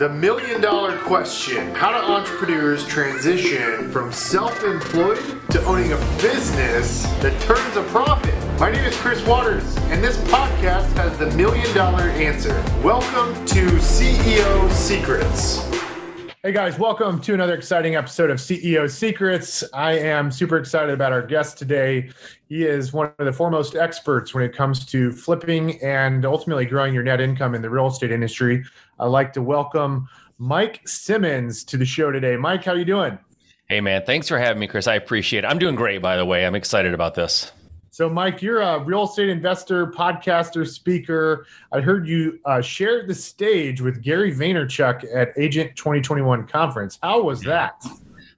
The million dollar question How do entrepreneurs transition from self employed to owning a business that turns a profit? My name is Chris Waters, and this podcast has the million dollar answer. Welcome to CEO Secrets. Hey guys, welcome to another exciting episode of CEO Secrets. I am super excited about our guest today. He is one of the foremost experts when it comes to flipping and ultimately growing your net income in the real estate industry. I'd like to welcome Mike Simmons to the show today. Mike, how are you doing? Hey man, thanks for having me, Chris. I appreciate it. I'm doing great, by the way. I'm excited about this. So, Mike, you're a real estate investor, podcaster, speaker. I heard you uh, shared the stage with Gary Vaynerchuk at Agent 2021 conference. How was that?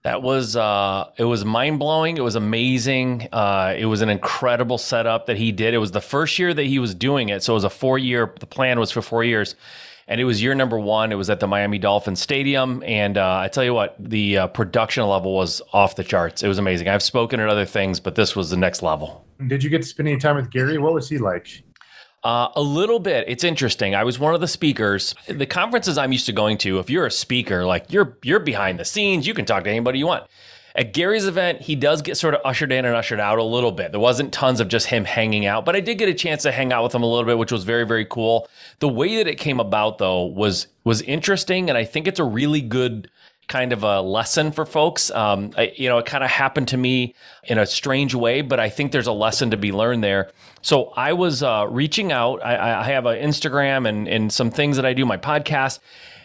That was uh, it was mind blowing. It was amazing. Uh, it was an incredible setup that he did. It was the first year that he was doing it, so it was a four year. The plan was for four years, and it was year number one. It was at the Miami Dolphin Stadium, and uh, I tell you what, the uh, production level was off the charts. It was amazing. I've spoken at other things, but this was the next level. Did you get to spend any time with Gary? What was he like? Uh, a little bit. It's interesting. I was one of the speakers. The conferences I'm used to going to, if you're a speaker, like you're you're behind the scenes, you can talk to anybody you want. At Gary's event, he does get sort of ushered in and ushered out a little bit. There wasn't tons of just him hanging out, but I did get a chance to hang out with him a little bit, which was very, very cool. The way that it came about though was was interesting, and I think it's a really good kind of a lesson for folks. Um, I, you know, it kind of happened to me in a strange way, but I think there's a lesson to be learned there. So I was uh, reaching out. I, I have an Instagram and and some things that I do, my podcast.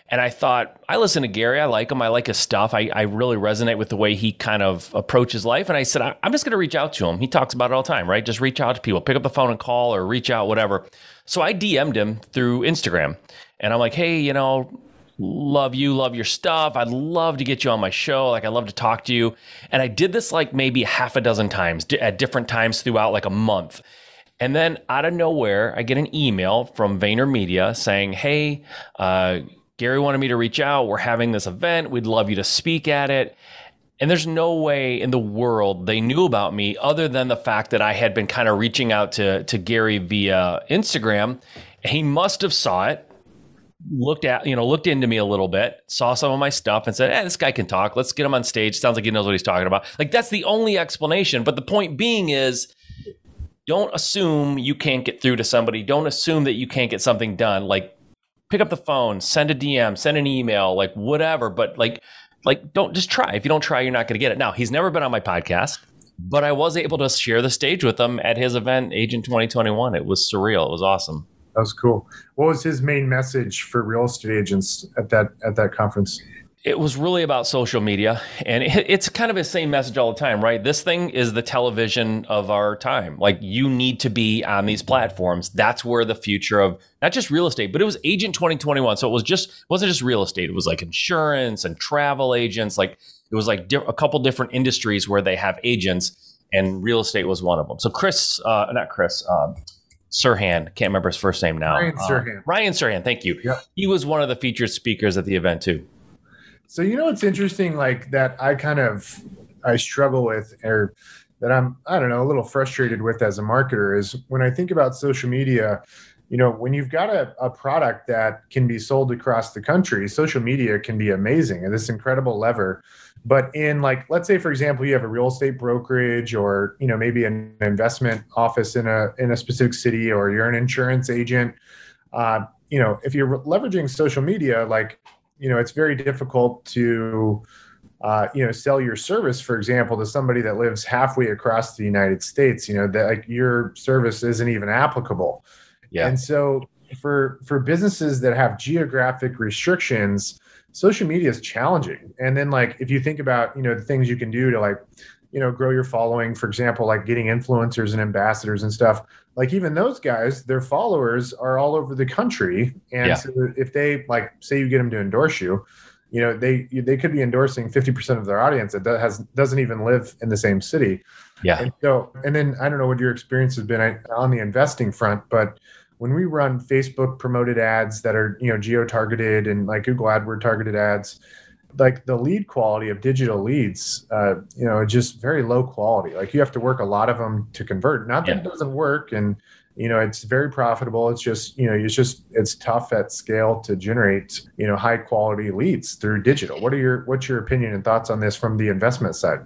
And I thought, I listen to Gary. I like him. I like his stuff. I, I really resonate with the way he kind of approaches life. And I said, I'm just going to reach out to him. He talks about it all the time, right? Just reach out to people, pick up the phone and call or reach out, whatever. So I DM'd him through Instagram. And I'm like, hey, you know, love you, love your stuff. I'd love to get you on my show. Like, I love to talk to you. And I did this like maybe half a dozen times at different times throughout like a month. And then out of nowhere, I get an email from VaynerMedia saying, Hey, uh, Gary wanted me to reach out. We're having this event. We'd love you to speak at it. And there's no way in the world they knew about me other than the fact that I had been kind of reaching out to, to Gary via Instagram. He must have saw it looked at you know looked into me a little bit saw some of my stuff and said hey this guy can talk let's get him on stage sounds like he knows what he's talking about like that's the only explanation but the point being is don't assume you can't get through to somebody don't assume that you can't get something done like pick up the phone send a dm send an email like whatever but like like don't just try. If you don't try you're not going to get it. Now he's never been on my podcast but i was able to share the stage with him at his event agent 2021 it was surreal. It was awesome. That was cool. What was his main message for real estate agents at that at that conference? It was really about social media, and it's kind of the same message all the time, right? This thing is the television of our time. Like you need to be on these platforms. That's where the future of not just real estate, but it was Agent 2021. So it was just it wasn't just real estate. It was like insurance and travel agents. Like it was like di- a couple different industries where they have agents, and real estate was one of them. So Chris, uh, not Chris. Um, Serhant, can't remember his first name now. Ryan uh, Ryan Serhant, thank you. Yep. He was one of the featured speakers at the event too. So you know it's interesting, like that I kind of I struggle with or that I'm I don't know a little frustrated with as a marketer is when I think about social media. You know, when you've got a, a product that can be sold across the country, social media can be amazing and this incredible lever but in like let's say for example you have a real estate brokerage or you know maybe an investment office in a in a specific city or you're an insurance agent uh, you know if you're leveraging social media like you know it's very difficult to uh, you know sell your service for example to somebody that lives halfway across the united states you know that like your service isn't even applicable yeah and so for for businesses that have geographic restrictions social media is challenging. And then like if you think about, you know, the things you can do to like, you know, grow your following, for example, like getting influencers and ambassadors and stuff, like even those guys, their followers are all over the country. And yeah. so if they like say you get them to endorse you, you know, they they could be endorsing 50% of their audience that has doesn't even live in the same city. Yeah. And so and then I don't know what your experience has been on the investing front, but when we run Facebook promoted ads that are, you know, geo targeted and like Google AdWord targeted ads, like the lead quality of digital leads, uh, you know, just very low quality. Like you have to work a lot of them to convert. Not that yeah. it doesn't work, and you know it's very profitable it's just you know it's just it's tough at scale to generate you know high quality leads through digital what are your what's your opinion and thoughts on this from the investment side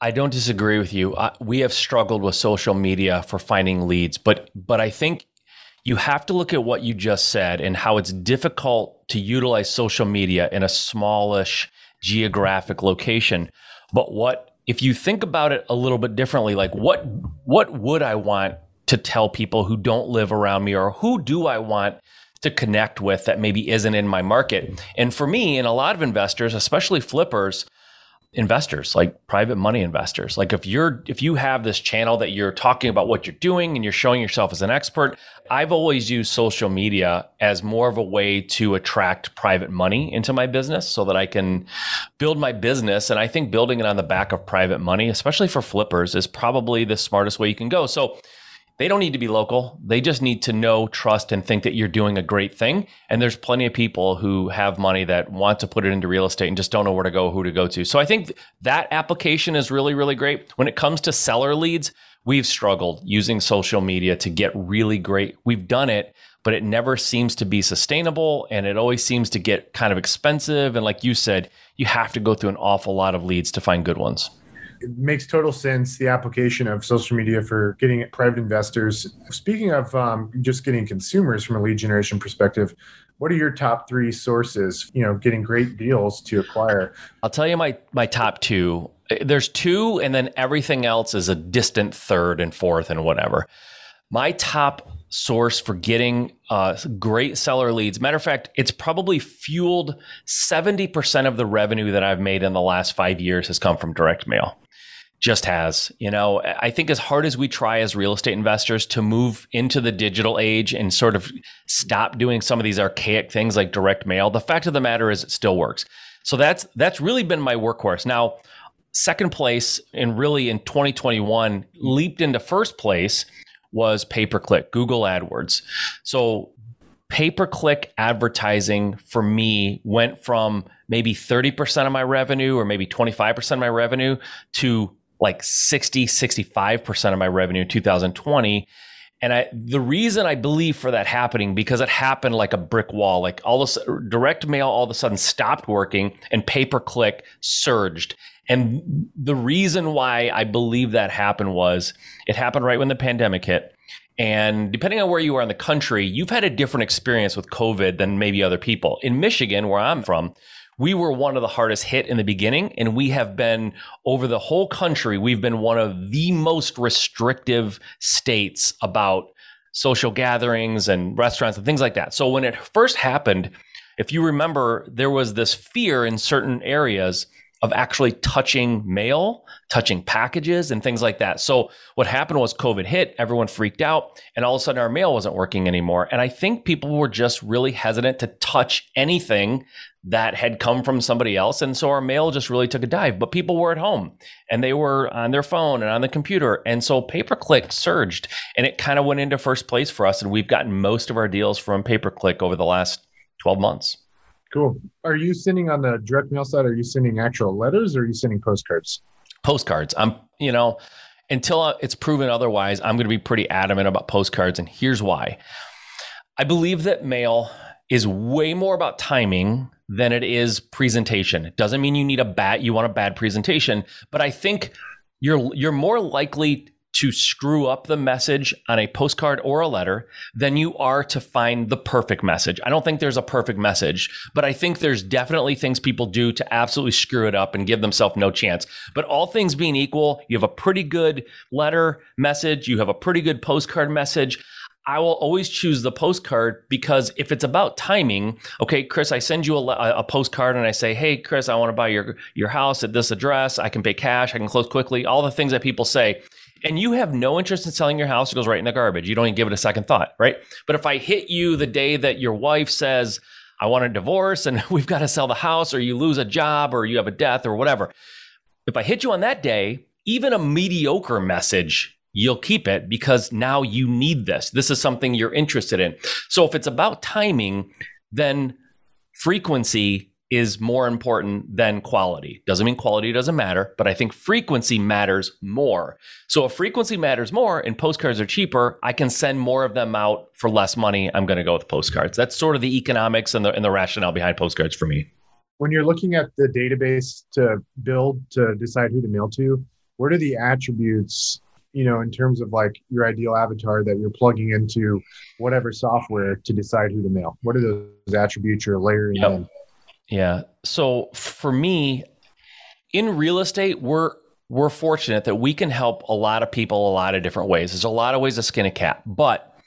I don't disagree with you. Uh, we have struggled with social media for finding leads, but but I think you have to look at what you just said and how it's difficult to utilize social media in a smallish geographic location. But what if you think about it a little bit differently, like what what would I want to tell people who don't live around me or who do I want to connect with that maybe isn't in my market? And for me and a lot of investors, especially flippers, investors like private money investors. Like if you're if you have this channel that you're talking about what you're doing and you're showing yourself as an expert i've always used social media as more of a way to attract private money into my business so that i can build my business. And i think building it on the back of private money especially for flippers is probably the smartest way you can go. So they don't need to be local. They just need to know, trust, and think that you're doing a great thing. And there's plenty of people who have money that want to put it into real estate and just don't know where to go, who to go to. So I think that application is really, really great. When it comes to seller leads, we've struggled using social media to get really great. We've done it, but it never seems to be sustainable and it always seems to get kind of expensive. And like you said, you have to go through an awful lot of leads to find good ones it makes total sense the application of social media for getting private investors. Speaking of um, just getting consumers from a lead generation perspective, what are your top three sources? You know, getting great deals to acquire. I'll tell you my my top two. There's two, and then everything else is a distant third and fourth and whatever. My top source for getting uh, great seller leads. Matter of fact, it's probably fueled 70% of the revenue that I've made in the last five years has come from direct mail just has. You know, I think as hard as we try as real estate investors to move into the digital age and sort of stop doing some of these archaic things like direct mail, the fact of the matter is it still works. So that's that's really been my workhorse. Now, second place and really in 2021 leaped into first place was pay per click, Google AdWords. So pay per click advertising for me went from maybe 30% of my revenue or maybe 25% of my revenue to like 60, 65% of my revenue in 2020. And I, the reason I believe for that happening because it happened like a brick wall. Like all this direct mail all of a sudden stopped working and pay per click surged. And the reason why I believe that happened was it happened right when the pandemic hit. And depending on where you are in the country, you've had a different experience with COVID than maybe other people. In Michigan, where I'm from, we were one of the hardest hit in the beginning and we have been over the whole country we've been one of the most restrictive states about social gatherings and restaurants and things like that so when it first happened if you remember there was this fear in certain areas of actually touching mail, touching packages, and things like that. So, what happened was COVID hit, everyone freaked out, and all of a sudden our mail wasn't working anymore. And I think people were just really hesitant to touch anything that had come from somebody else. And so our mail just really took a dive. But people were at home and they were on their phone and on the computer. And so pay per click surged and it kind of went into first place for us. And we've gotten most of our deals from pay per click over the last 12 months. Cool. Are you sending on the direct mail side? Are you sending actual letters or are you sending postcards? Postcards. I'm, you know, until it's proven otherwise, I'm going to be pretty adamant about postcards. And here's why I believe that mail is way more about timing than it is presentation. It doesn't mean you need a bad you want a bad presentation, but I think you're you're more likely to screw up the message on a postcard or a letter than you are to find the perfect message. I don't think there's a perfect message, but I think there's definitely things people do to absolutely screw it up and give themselves no chance. But all things being equal, you have a pretty good letter message, you have a pretty good postcard message. I will always choose the postcard because if it's about timing, okay, Chris, I send you a, a, postcard and I say, hey, Chris, I want to buy your your house at this address. I can pay cash. I can close quickly. All the things that people say and you have no interest in selling your house, it goes right in the garbage. You don't even give it a second thought, right? But if I hit you the day that your wife says, I want a divorce and we've got to sell the house, or you lose a job, or you have a death, or whatever, if I hit you on that day, even a mediocre message, you'll keep it because now you need this. This is something you're interested in. So if it's about timing, then frequency is more important than quality. Doesn't mean quality doesn't matter, but I think frequency matters more. So if frequency matters more and postcards are cheaper, I can send more of them out for less money. I'm going to go with postcards. That's sort of the economics and the, and the rationale behind postcards for me. When you're looking at the database to build to decide who to mail to, what are the attributes you know, in terms of like your ideal avatar that you're plugging into whatever software to decide who to mail? What are those attributes you're layering yep. in? Yeah. So for me, in real estate, we're we're fortunate that we can help a lot of people a lot of different ways. There's a lot of ways to skin a cat, but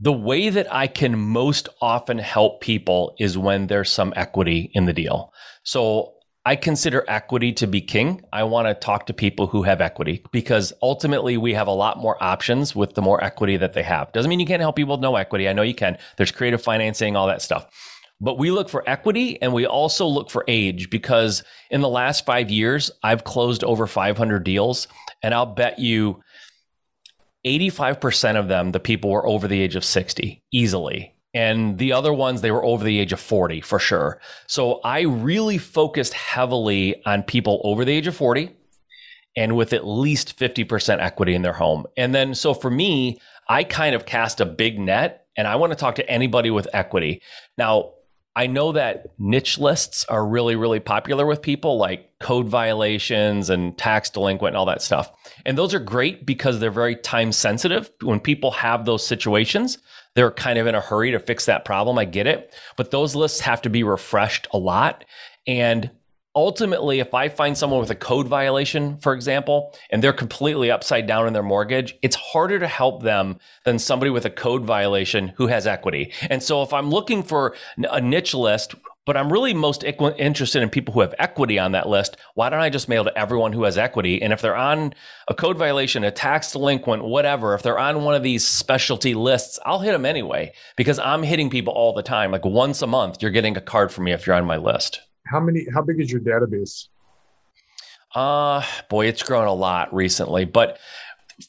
the way that I can most often help people is when there's some equity in the deal. So I consider equity to be king. I want to talk to people who have equity because ultimately we have a lot more options with the more equity that they have. Doesn't mean you can't help people with no equity. I know you can. There's creative financing, all that stuff. But we look for equity and we also look for age because in the last five years, I've closed over 500 deals. And I'll bet you 85% of them, the people were over the age of 60 easily. And the other ones, they were over the age of 40 for sure. So I really focused heavily on people over the age of 40 and with at least 50% equity in their home. And then, so for me, I kind of cast a big net and I want to talk to anybody with equity. Now, I know that niche lists are really, really popular with people like code violations and tax delinquent and all that stuff. And those are great because they're very time sensitive. When people have those situations, they're kind of in a hurry to fix that problem. I get it. But those lists have to be refreshed a lot. And ultimately, if I find someone with a code violation, for example, and they're completely upside down in their mortgage, it's harder to help them than somebody with a code violation who has equity. And so if I'm looking for a niche list, but I'm really most interested in people who have equity on that list. Why don't I just mail to everyone who has equity? And if they're on a code violation, a tax delinquent, whatever, if they're on one of these specialty lists, I'll hit them anyway because I'm hitting people all the time. Like once a month, you're getting a card from me if you're on my list how many how big is your database? Uh boy it's grown a lot recently but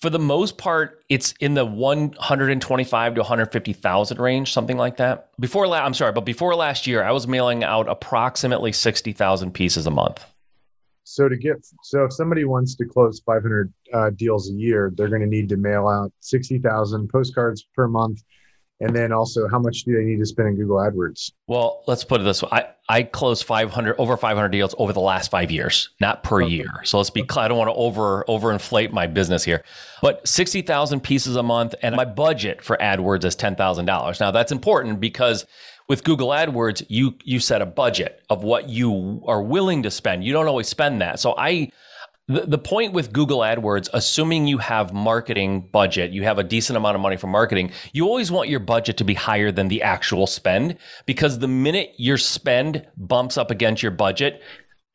for the most part it's in the 125 to 150,000 range something like that. Before la- I'm sorry but before last year I was mailing out approximately 60,000 pieces a month. So to get so if somebody wants to close 500 uh, deals a year they're going to need to mail out 60,000 postcards per month and then also, how much do they need to spend in Google AdWords? Well, let's put it this way: I I closed 500 over 500 deals over the last five years, not per okay. year. So let's be clear. I don't want to over overinflate my business here, but 60,000 pieces a month, and my budget for AdWords is ten thousand dollars. Now that's important because with Google AdWords, you you set a budget of what you are willing to spend. You don't always spend that. So I the, the point with Google AdWords, assuming you have marketing budget, you have a decent amount of money for marketing, you always want your budget to be higher than the actual spend because the minute your spend bumps up against your budget,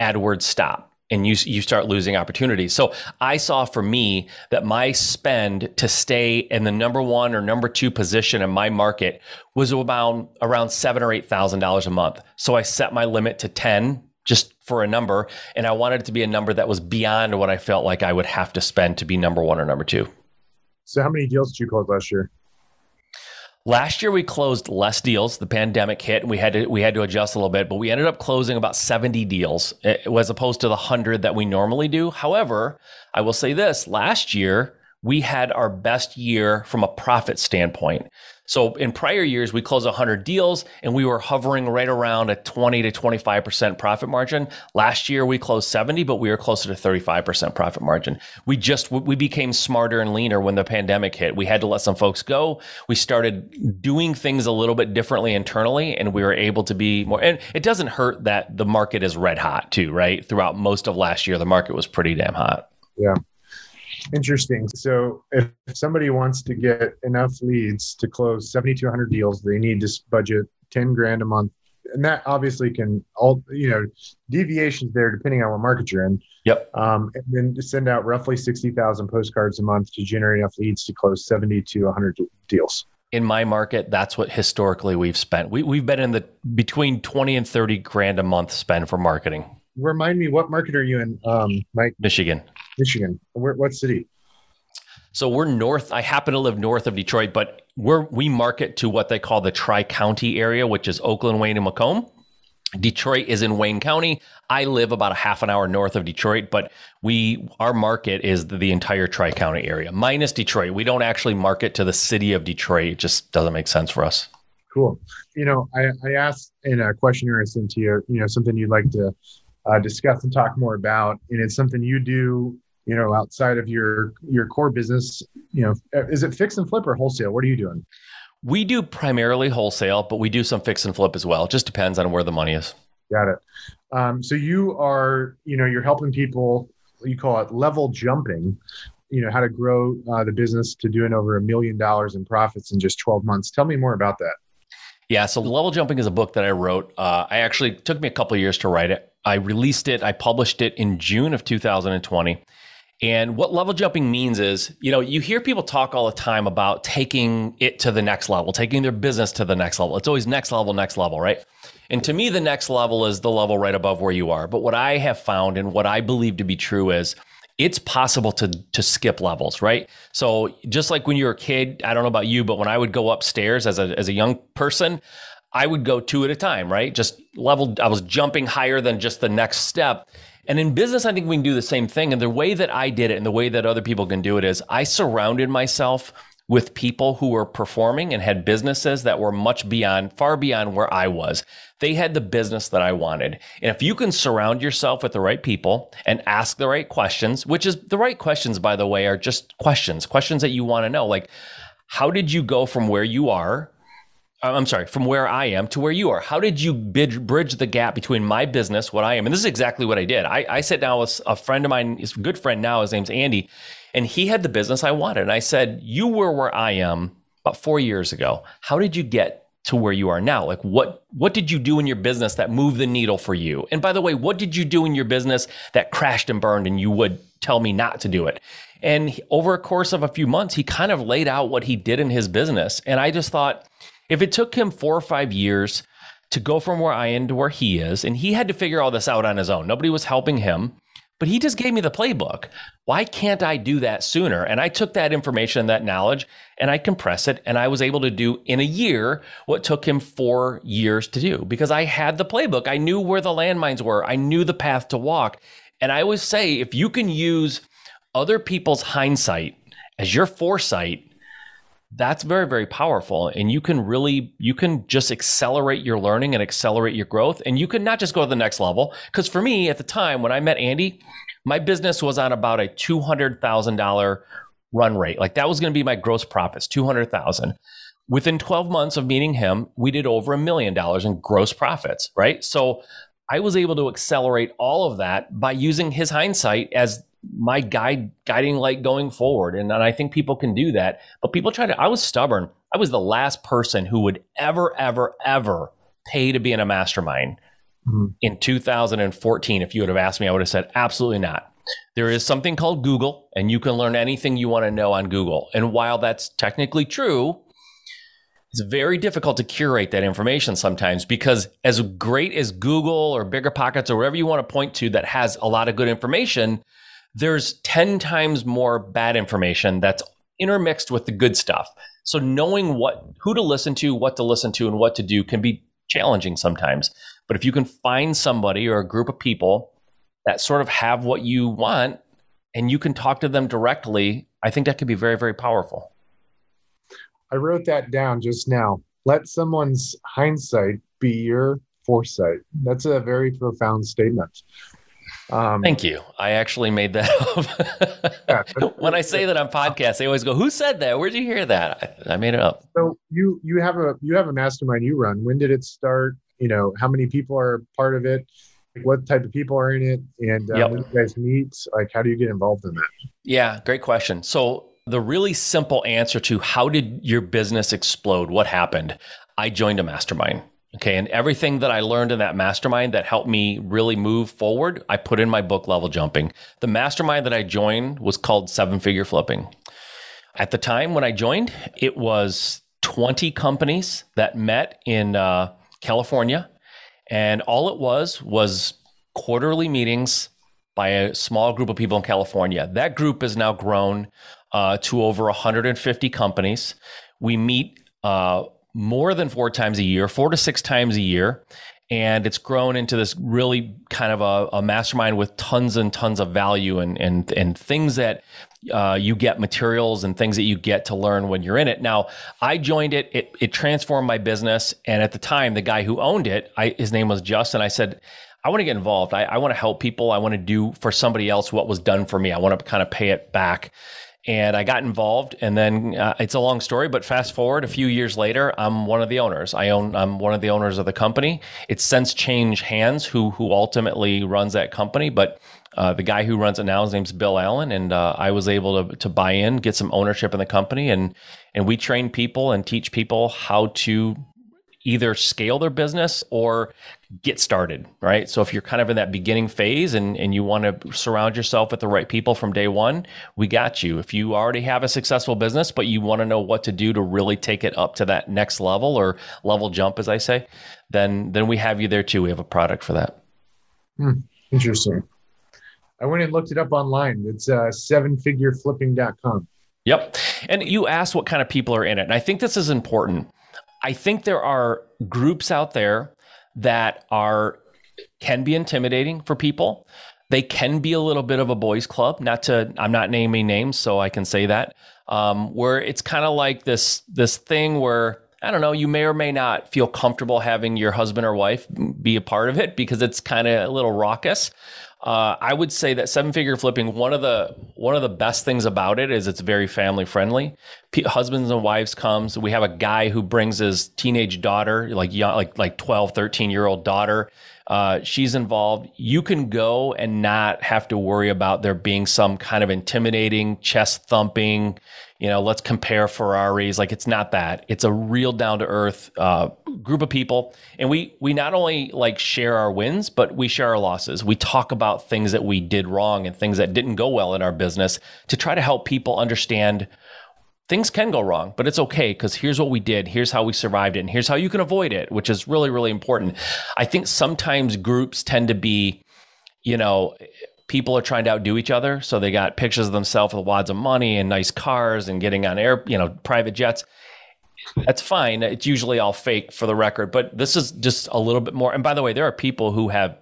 AdWords stop and you you start losing opportunities. So I saw for me that my spend to stay in the number one or number two position in my market was about around seven or eight thousand dollars a month. So I set my limit to ten just for a number. And I wanted it to be a number that was beyond what I felt like I would have to spend to be number one or number two. So, how many deals did you close last year? Last year we closed less deals. The pandemic hit, and we had to we had to adjust a little bit. But we ended up closing about seventy deals, eh, as opposed to the hundred that we normally do. However, I will say this: last year we had our best year from a profit standpoint. So in prior years, we closed 100 deals and we were hovering right around a 20 to 25% profit margin. Last year, we closed 70, but we were closer to 35% profit margin. We just, we became smarter and leaner when the pandemic hit. We had to let some folks go. We started doing things a little bit differently internally and we were able to be more, and it doesn't hurt that the market is red hot too, right? Throughout most of last year, the market was pretty damn hot. Yeah. Interesting. So if somebody wants to get enough leads to close 7,200 deals, they need to budget 10 grand a month. And that obviously can all, you know, deviations there depending on what market you're in. Yep. Um, and then to send out roughly 60,000 postcards a month to generate enough leads to close 70 to 100 deals. In my market, that's what historically we've spent. We, we've been in the between 20 and 30 grand a month spend for marketing. Remind me, what market are you in, um, Mike? Michigan. Michigan. Where, what city? So we're north. I happen to live north of Detroit, but we're we market to what they call the Tri County area, which is Oakland, Wayne, and Macomb. Detroit is in Wayne County. I live about a half an hour north of Detroit, but we our market is the, the entire Tri County area minus Detroit. We don't actually market to the city of Detroit. It just doesn't make sense for us. Cool. You know, I, I asked in a questionnaire I sent to you, you know, something you'd like to uh, discuss and talk more about, and it's something you do, you know, outside of your your core business. You know, is it fix and flip or wholesale? What are you doing? We do primarily wholesale, but we do some fix and flip as well. It just depends on where the money is. Got it. Um, so you are, you know, you're helping people. You call it level jumping. You know how to grow uh, the business to doing over a million dollars in profits in just 12 months. Tell me more about that. Yeah, so Level Jumping is a book that I wrote. Uh, I actually took me a couple years to write it. I released it, I published it in June of 2020. And what level jumping means is, you know, you hear people talk all the time about taking it to the next level, taking their business to the next level. It's always next level, next level, right? And to me, the next level is the level right above where you are. But what I have found and what I believe to be true is it's possible to to skip levels, right? So just like when you're a kid, I don't know about you, but when I would go upstairs as a as a young person, I would go two at a time, right? Just level I was jumping higher than just the next step. And in business, I think we can do the same thing. And the way that I did it and the way that other people can do it is I surrounded myself with people who were performing and had businesses that were much beyond, far beyond where I was. They had the business that I wanted. And if you can surround yourself with the right people and ask the right questions, which is the right questions, by the way, are just questions, questions that you want to know. Like, how did you go from where you are Uh, I'm sorry, from where I am to where you are. How did you bridge the gap between my business, what I am? And this is exactly what I did. I, I sat down with a friend of mine, his good friend now, his name's Andy, and he had the business I wanted. And I said, You were where I am about four years ago. How did you get to where you are now? Like what what did you do in your business that moved the needle for you? And by the way, what did you do in your business that crashed and burned and you would tell me not to do it? And over a course of a few months, he kind of laid out what he did in his business. And I just thought if it took him 4 or 5 years to go from where I am to where he is, and he had to figure all this out on his own. Nobody was helping him but he just gave me the playbook. Why can't I do that sooner? And I took that information, that knowledge, and I compressed it, and I was able to do in a year what took him four years to do because I had the playbook. I knew where the landmines were, I knew the path to walk. And I always say if you can use other people's hindsight as your foresight, that's very very powerful. And you can really you can just accelerate your learning and accelerate your growth. And you can not just go to the next level. Because for me at the time when i met andy my business was on about a $200000 run rate. Like that was going to be my gross profits 200000 within 12 months of meeting him we did over a million dollars in gross profits right? So i was able to accelerate all of that by using his hindsight as my guide guiding light going forward. And, and i think people can do that. But people try to i was stubborn. I was the last person who would ever ever ever pay to be in a mastermind mm-hmm. in 2014 if you would have asked me i would have said absolutely not. There is something called google and you can learn anything you want to know on google. And while that's technically true it's very difficult to curate that information sometimes because as great as google or bigger pockets or whatever you want to point to that has a lot of good information there's 10 times more bad information that's intermixed with the good stuff. So knowing what who to listen to, what to listen to and what to do can be challenging sometimes. But if you can find somebody or a group of people that sort of have what you want and you can talk to them directly, I think that could be very very powerful. I wrote that down just now. Let someone's hindsight be your foresight. That's a very profound statement. Um, Thank you. I actually made that up. yeah, when I say that on podcasts, they always go, "Who said that? Where'd you hear that?" I, I, made it up. So you you have a you have a mastermind you run. When did it start? You know, how many people are part of it? what type of people are in it? And uh, yep. when you guys meet, like, how do you get involved in that? Yeah, great question. So the really simple answer to how did your business explode? What happened? I joined a mastermind. Okay. And everything that I learned in that mastermind that helped me really move forward, I put in my book, Level Jumping. The mastermind that I joined was called Seven Figure Flipping. At the time when I joined, it was 20 companies that met in uh, California. And all it was was quarterly meetings by a small group of people in California. That group has now grown uh, to over 150 companies. We meet uh, more than four times a year, four to six times a year. and it's grown into this really kind of a, a mastermind with tons and tons of value and and and things that uh, you get materials and things that you get to learn when you're in it. Now, I joined it; it, it transformed my business. And at the time, the guy who owned it, I, his name was Justin. I said, I want to get involved. I, I want to help people. I want to do for somebody else what was done for me. I want to kind of pay it back and I got involved. And then uh, it's a long story, but fast forward a few years later, I'm one of the owners. I own. I'm one of the owners of the company. It's since changed hands. Who who ultimately runs that company, but. Uh, the guy who runs it now, his name's Bill Allen, and uh, I was able to to buy in, get some ownership in the company, and and we train people and teach people how to either scale their business or get started, right? So if you're kind of in that beginning phase and, and you want to surround yourself with the right people from day one, we got you. If you already have a successful business, but you want to know what to do to really take it up to that next level or level jump, as I say, then then we have you there too. We have a product for that. Hmm. Interesting. I went and looked it up online. It's uh, sevenfigureflipping.com. Yep. And you asked what kind of people are in it. And I think this is important. I think there are groups out there that are can be intimidating for people. They can be a little bit of a boys' club. Not to, I'm not naming names, so I can say that. Um, where it's kind of like this this thing where I don't know, you may or may not feel comfortable having your husband or wife be a part of it because it's kind of a little raucous. Uh, I would say that seven figure flipping one of the one of the best things about it is it's very family friendly. P- husbands and wives comes. We have a guy who brings his teenage daughter, like young, like like 12, 13 year old daughter. Uh, she's involved. You can go and not have to worry about there being some kind of intimidating, chest thumping, you know, let's compare Ferraris. Like it's not that. It's a real down to earth uh, group of people, and we we not only like share our wins, but we share our losses. We talk about things that we did wrong and things that didn't go well in our business to try to help people understand things can go wrong, but it's okay because here's what we did, here's how we survived it, and here's how you can avoid it, which is really really important. I think sometimes groups tend to be, you know people are trying to outdo each other. So they got pictures of themselves with wads of money and nice cars and getting on air, you know, private jets. That's fine. It's usually all fake for the record, but this is just a little bit more. And by the way, there are people who have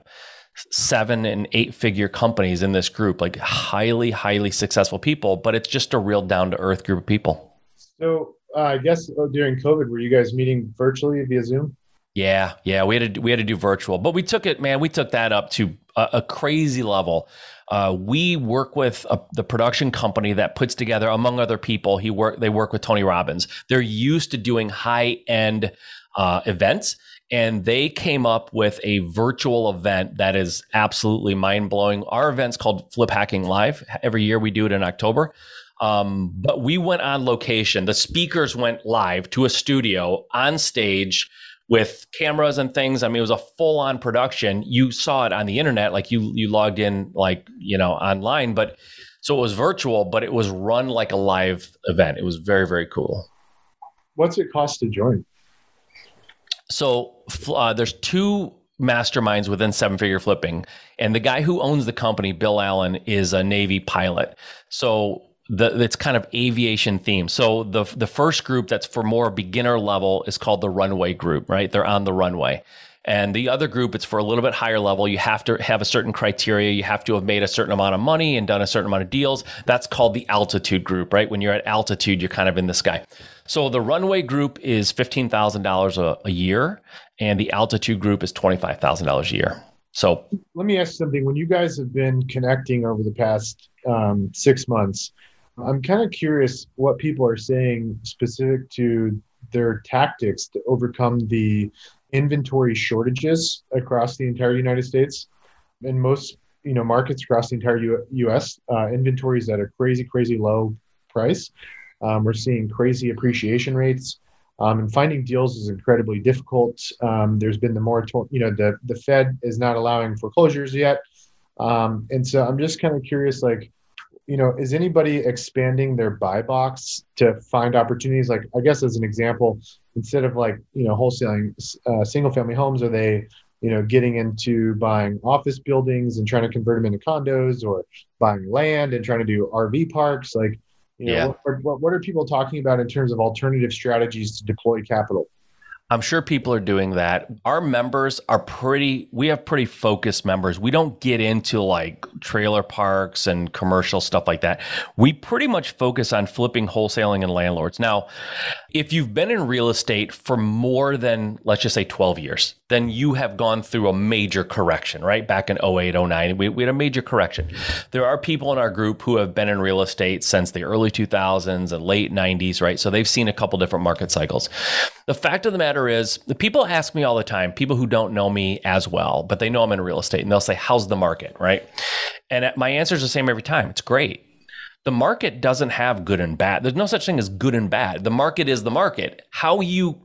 seven and eight figure companies in this group, like highly, highly successful people, but it's just a real down to earth group of people. So uh, I guess oh, during COVID, were you guys meeting virtually via Zoom? Yeah, yeah, we had to we had to do virtual, but we took it, man. We took that up to a, a crazy level. Uh, we work with a, the production company that puts together, among other people, he work. They work with Tony Robbins. They're used to doing high end uh, events, and they came up with a virtual event that is absolutely mind blowing. Our event's called Flip Hacking Live. Every year we do it in October. Um, but we went on location. The speakers went live to a studio on stage with cameras and things. I mean, it was a full on production. You saw it on the internet, like you you logged in like you know online, but so it was virtual, but it was run like a live event. It was very very cool. What's it cost to join? So uh, there's two masterminds within seven figure flipping, and the guy who owns the company, Bill Allen, is a Navy pilot. So the it's kind of aviation theme. So the the first group that's for more beginner level is called the runway group, right? They're on the runway. And the other group, it's for a little bit higher level. You have to have a certain criteria. You have to have made a certain amount of money and done a certain amount of deals. That's called the altitude group, right? When you're at altitude, you're kind of in the sky. So the runway group is $15,000 a year, and the altitude group is $25,000 a year. So let me ask something. When you guys have been connecting over the past um, six months, I'm kind of curious what people are saying specific to their tactics to overcome the inventory shortages across the entire United States. In most you know markets across the entire U- U.S., uh, inventories at a crazy, crazy low price. Um, we're seeing crazy appreciation rates, um, and finding deals is incredibly difficult. Um, there's been the moratorium, you know, the the Fed is not allowing foreclosures yet, um, and so I'm just kind of curious, like you know, is anybody expanding their buy box to find opportunities? Like, I guess as an example, instead of like, you know, wholesaling uh, single family homes, are they, you know, getting into buying office buildings and trying to convert them into condos or buying land and trying to do RV parks? Like, you know, yeah. what, what, what are people talking about in terms of alternative strategies to deploy capital? I'm sure people are doing that. Our members are pretty, we have pretty focused members. We don't get into like trailer parks and commercial stuff like that. We pretty much focus on flipping, wholesaling, and landlords. Now, if you've been in real estate for more than, let's just say 12 years, then you have gone through a major correction, right? Back in 08, 09, we, we had a major correction. There are people in our group who have been in real estate since the early 2000s and late 90s, right? So they've seen a couple different market cycles. The fact of the matter is, the people ask me all the time, people who don't know me as well, but they know I'm in real estate, and they'll say, How's the market, right? And uh, my answer is the same every time it's great the market doesn't have good and bad. There's no such thing as good and bad. The market is the market. How you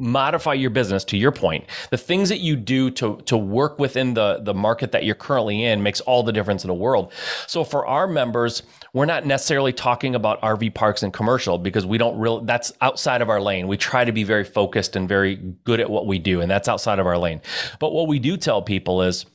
modify your business to your point the things that you do to to work within the the market that you're currently in makes all the difference in the world. So for our members we're not necessarily talking about RV parks and commercial because we don't really that's outside of our lane. We try to be very focused and very good at what we do and that's outside of our lane. But what we do tell people is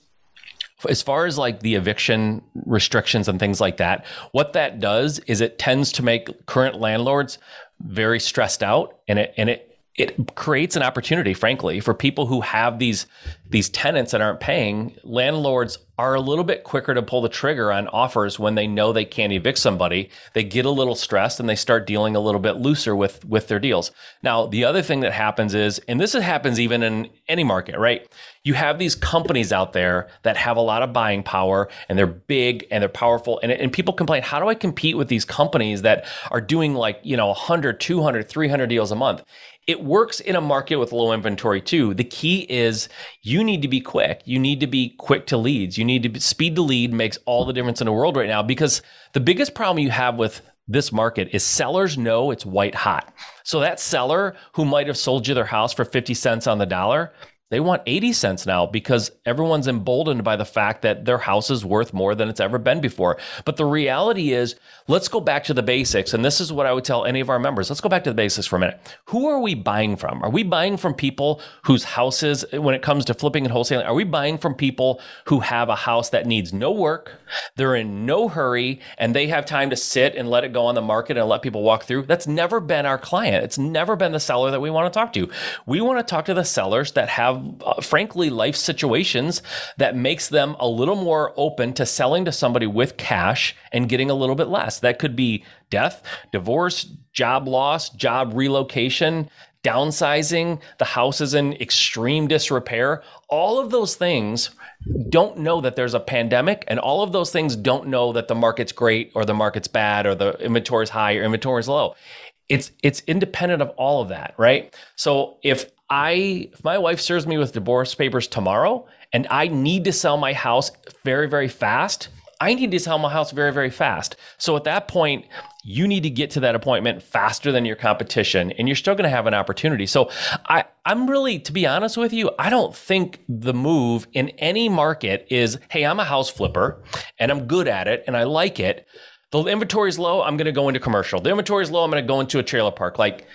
as far as like the eviction restrictions and things like that, what that does is it tends to make current landlords very stressed out and it and it it creates an opportunity frankly for people who have these these tenants that aren't paying. Landlords are a little bit quicker to pull the trigger on offers when they know they can't evict somebody. They get a little stressed and they start dealing a little bit looser with with their deals. Now the other thing that happens is and this happens even in any market right? You have these companies out there that have a lot of buying power and they're big and they're powerful. And, and people complain how do i compete with these companies that are doing like you know 100 200 300 deals a month it works in a market with low inventory too. The key is you need to be quick. You need to be quick to leads. You need to be, speed to lead makes all the difference in the world right now because the biggest problem you have with this market is sellers know it's white hot. So that seller who might have sold you their house for 50 cents on the dollar, they want 80 cents now because everyone's emboldened by the fact that their house is worth more than it's ever been before. But the reality is, let's go back to the basics. And this is what I would tell any of our members. Let's go back to the basics for a minute. Who are we buying from? Are we buying from people whose houses, when it comes to flipping and wholesaling, are we buying from people who have a house that needs no work? They're in no hurry and they have time to sit and let it go on the market and let people walk through? That's never been our client. It's never been the seller that we want to talk to. We want to talk to the sellers that have have, uh, frankly, life situations that makes them a little more open to selling to somebody with cash and getting a little bit less. That could be death, divorce, job loss, job relocation, downsizing, the house is in extreme disrepair. All of those things don't know that there's a pandemic, and all of those things don't know that the market's great or the market's bad or the inventory is high or inventory is low. It's it's independent of all of that, right? So if I if my wife serves me with divorce papers tomorrow and I need to sell my house very very fast, I need to sell my house very very fast. So at that point, you need to get to that appointment faster than your competition and you're still going to have an opportunity. So I I'm really to be honest with you, I don't think the move in any market is, "Hey, I'm a house flipper and I'm good at it and I like it." The inventory is low, I'm going to go into commercial. The inventory is low, I'm going to go into a trailer park. Like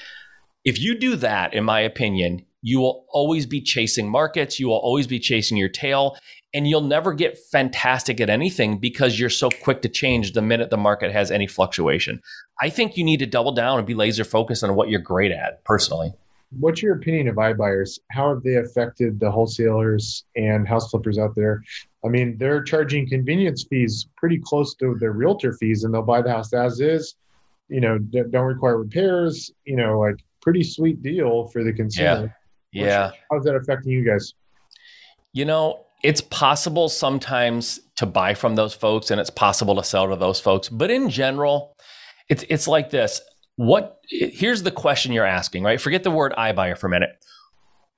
if you do that, in my opinion, you will always be chasing markets. You will always be chasing your tail and you'll never get fantastic at anything because you're so quick to change the minute the market has any fluctuation. I think you need to double down and be laser focused on what you're great at personally. What's your opinion of iBuyers? How have they affected the wholesalers and house flippers out there? I mean, they're charging convenience fees pretty close to their realtor fees, and they'll buy the house as is. You know, don't require repairs. You know, like pretty sweet deal for the consumer. Yeah. yeah. How's that affecting you guys? You know, it's possible sometimes to buy from those folks and it's possible to sell to those folks, but in general, it's it's like this. What here's the question you're asking, right? Forget the word iBuyer for a minute.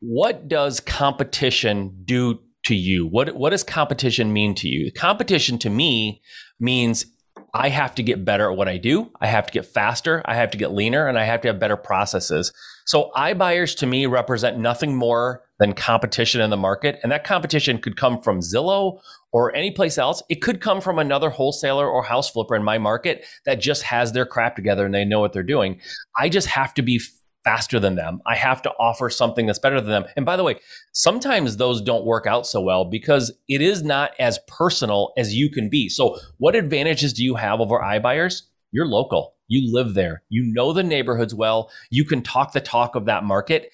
What does competition do to you? What what does competition mean to you? Competition to me means I have to get better at what I do. I have to get faster. I have to get leaner and I have to have better processes. So iBuyers to me represent nothing more than competition in the market. And that competition could come from Zillow or any place else. It could come from another wholesaler or house flipper in my market that just has their crap together and they know what they're doing. I just have to be faster than them. I have to offer something that's better than them. And by the way, sometimes those don't work out so well because it is not as personal as you can be. So, what advantages do you have over iBuyers? You're local. You live there. You know the neighborhoods well. You can talk the talk of that market.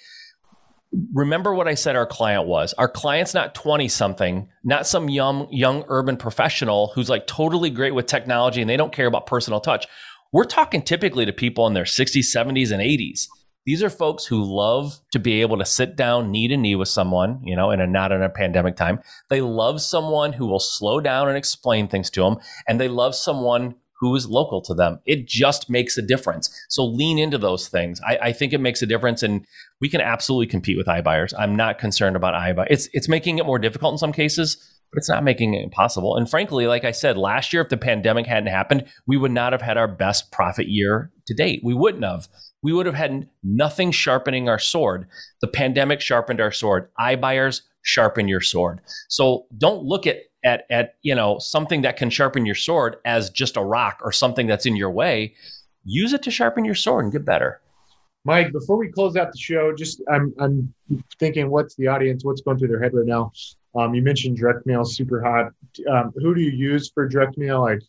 remember what I said our client was. Our client's not 20 something, not some young young urban professional who's like totally great with technology and they don't care about personal touch. We're talking typically to people in their 60s, 70s and 80s. These are folks who love to be able to sit down knee to knee with someone, you know, in a not in a pandemic time. They love someone who will slow down and explain things to them and they love someone who is local to them. It just makes a difference. So lean into those things. I, I, think it makes a difference, and we can absolutely compete with iBuyers. I'm not concerned about iBuyer. It's it's making it more difficult in some cases, but it's not making it impossible. And frankly, like I said, last year, if the pandemic hadn't happened, we would not have had our best profit year to date. We wouldn't have. We would have had nothing sharpening our sword. The pandemic sharpened our sword. iBuyers sharpen your sword. So don't look at at at you know something that can sharpen your sword as just a rock or something that's in your way use it to sharpen your sword and get better mike before we close out the show just i'm i'm thinking what's the audience what's going through their head right now um, you mentioned direct mail super hot um, who do you use for direct mail like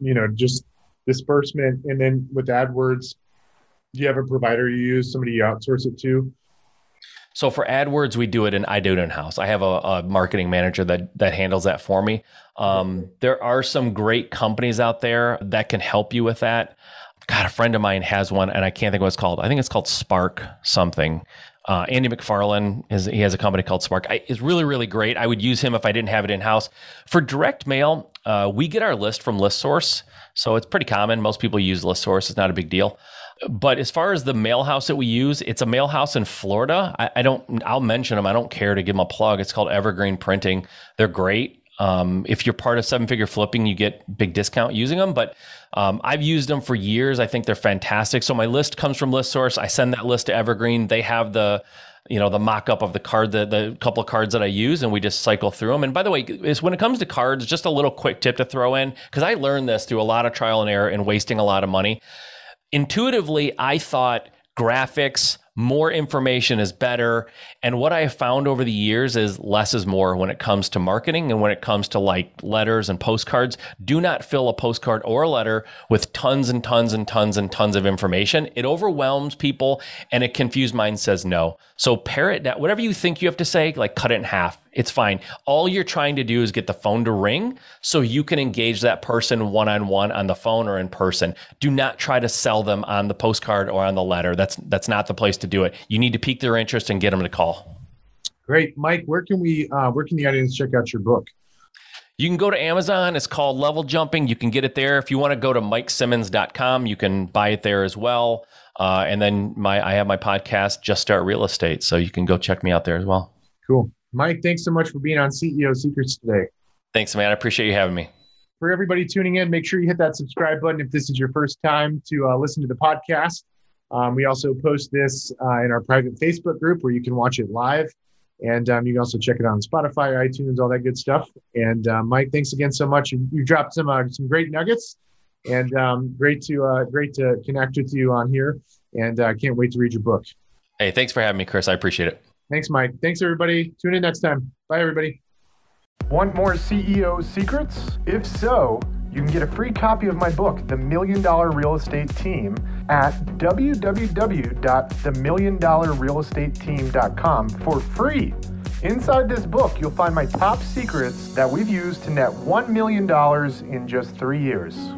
you know just disbursement and then with adwords do you have a provider you use somebody you outsource it to so for AdWords, we do it in I do it in house. I have a, a, marketing manager that that handles that for me. Um, there are some great companies out there that can help you with that. God, a friend of mine has one, and I can't think what it's called. I think it's called Spark something. Uh, Andy McFarland is he has a company called Spark. I, it's really really great. I would use him if I didn't have it in house. For direct mail, uh, we get our list from ListSource, so it's pretty common. Most people use ListSource. It's not a big deal. But as far as the mail house that we use, it's a mail house in Florida. I, I don't. I'll mention them. I don't care to give them a plug. It's called Evergreen Printing. They're great. Um, if you're part of seven figure flipping, you get big discount using them. But um, I've used them for years. I think they're fantastic. So my list comes from ListSource. I send that list to Evergreen. They have the you know the mock-up of the card the, the couple of cards that i use and we just cycle through them and by the way is when it comes to cards just a little quick tip to throw in because i learned this through a lot of trial and error and wasting a lot of money intuitively, I thought graphics, more information is better. And what I have found over the years is less is more when it comes to marketing and when it comes to like letters and postcards. Do not fill a postcard or a letter with tons and tons and tons and tons of information. It overwhelms people and a confused mind says no. So pare it down. Whatever you think you have to say, like cut it in half. It's fine. All you're trying to do is get the phone to ring so you can engage that person one on one on the phone or in person. Do not try to sell them on the postcard or on the letter. That's that's not the place to do it. You need to pique their interest and get them to call. Great, Mike. Where can we? Uh, where can the audience check out your book? You can go to Amazon. It's called Level Jumping. You can get it there. If you want to go to mikesimmons.com, you can buy it there as well. Uh, and then my I have my podcast, Just Start Real Estate. So you can go check me out there as well. Cool. Mike, thanks so much for being on CEO Secrets today. Thanks, man. I appreciate you having me. For everybody tuning in, make sure you hit that subscribe button if this is your first time to uh, listen to the podcast. Um, we also post this uh, in our private Facebook group where you can watch it live. And um, you can also check it on Spotify, iTunes, all that good stuff. And uh, Mike, thanks again so much. You, you dropped some uh, some great nuggets, and um, great to uh, great to connect with you on here. And I uh, can't wait to read your book. Hey, thanks for having me, Chris. I appreciate it. Thanks, Mike. Thanks, everybody. Tune in next time. Bye, everybody. Want more CEO secrets? If so, you can get a free copy of my book, The Million Dollar Real Estate Team, at www.themilliondollarrealestateteam.com for free. Inside this book, you'll find my top secrets that we've used to net $1 million in just three years.